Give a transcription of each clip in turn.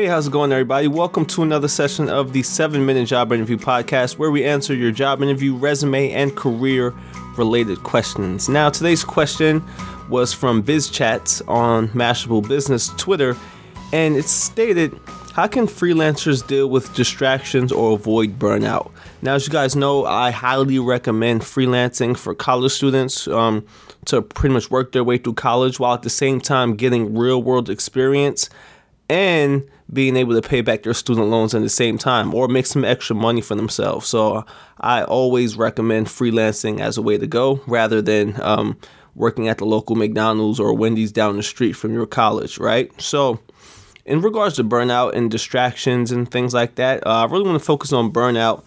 Hey, how's it going, everybody? Welcome to another session of the 7 Minute Job Interview Podcast, where we answer your job interview, resume, and career related questions. Now, today's question was from BizChats on Mashable Business Twitter, and it stated, How can freelancers deal with distractions or avoid burnout? Now, as you guys know, I highly recommend freelancing for college students um, to pretty much work their way through college while at the same time getting real world experience and being able to pay back their student loans at the same time or make some extra money for themselves. So I always recommend freelancing as a way to go rather than um, working at the local McDonald's or Wendy's down the street from your college, right? So in regards to burnout and distractions and things like that, uh, I really want to focus on burnout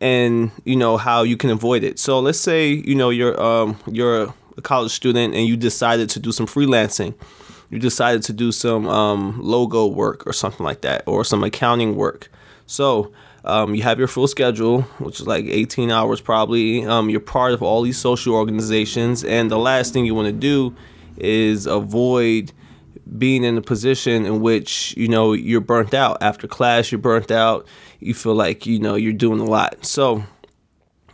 and you know how you can avoid it. So let's say you know you're um, you're a college student and you decided to do some freelancing you decided to do some um, logo work or something like that, or some accounting work. So um, you have your full schedule, which is like 18 hours probably. Um, you're part of all these social organizations, and the last thing you want to do is avoid being in a position in which you know you're burnt out after class. You're burnt out. You feel like you know you're doing a lot. So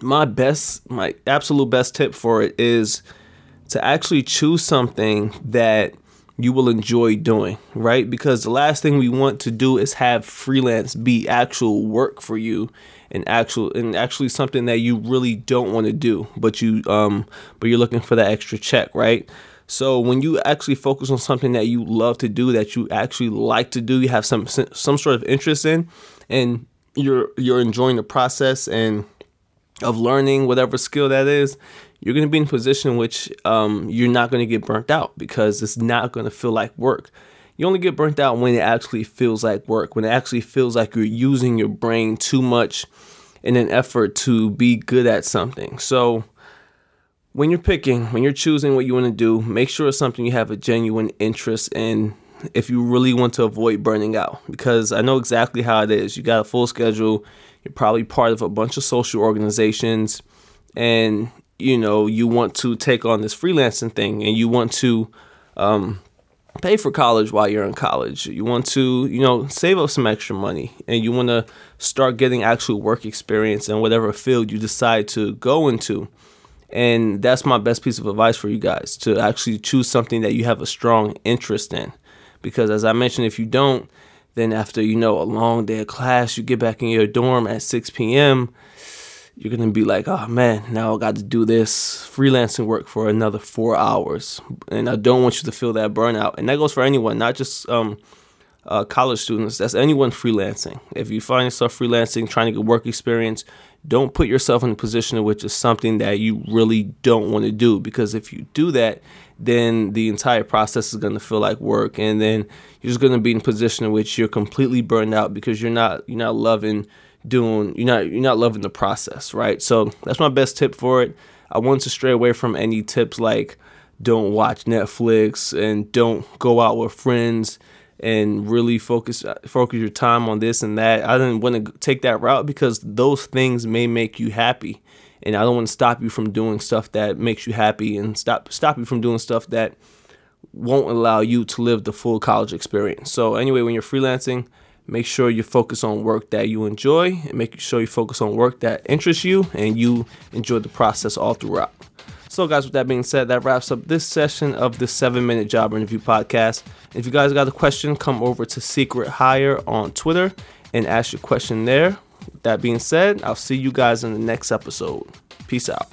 my best, my absolute best tip for it is to actually choose something that you will enjoy doing, right? Because the last thing we want to do is have freelance be actual work for you and actual and actually something that you really don't want to do, but you um but you're looking for that extra check, right? So when you actually focus on something that you love to do, that you actually like to do, you have some some sort of interest in, and you're you're enjoying the process and of learning whatever skill that is, you're going to be in a position which um, you're not going to get burnt out because it's not going to feel like work. You only get burnt out when it actually feels like work, when it actually feels like you're using your brain too much in an effort to be good at something. So, when you're picking, when you're choosing what you want to do, make sure it's something you have a genuine interest in if you really want to avoid burning out. Because I know exactly how it is. You got a full schedule, you're probably part of a bunch of social organizations, and you know you want to take on this freelancing thing, and you want to um, pay for college while you're in college. You want to you know save up some extra money, and you want to start getting actual work experience in whatever field you decide to go into. And that's my best piece of advice for you guys to actually choose something that you have a strong interest in. Because as I mentioned, if you don't, then after you know a long day of class, you get back in your dorm at 6 p.m. You're gonna be like, oh man, now I got to do this freelancing work for another four hours, and I don't want you to feel that burnout. And that goes for anyone, not just um, uh, college students. That's anyone freelancing. If you find yourself freelancing, trying to get work experience, don't put yourself in a position in which is something that you really don't want to do. Because if you do that, then the entire process is going to feel like work, and then you're just going to be in a position in which you're completely burned out because you're not you're not loving doing you're not you're not loving the process, right? So that's my best tip for it. I want to stray away from any tips like don't watch Netflix and don't go out with friends and really focus focus your time on this and that. I didn't want to take that route because those things may make you happy and I don't want to stop you from doing stuff that makes you happy and stop stop you from doing stuff that won't allow you to live the full college experience. So anyway, when you're freelancing, make sure you focus on work that you enjoy and make sure you focus on work that interests you and you enjoy the process all throughout. So, guys, with that being said, that wraps up this session of the 7 Minute Job Interview Podcast. If you guys got a question, come over to Secret Hire on Twitter and ask your question there. With that being said, I'll see you guys in the next episode. Peace out.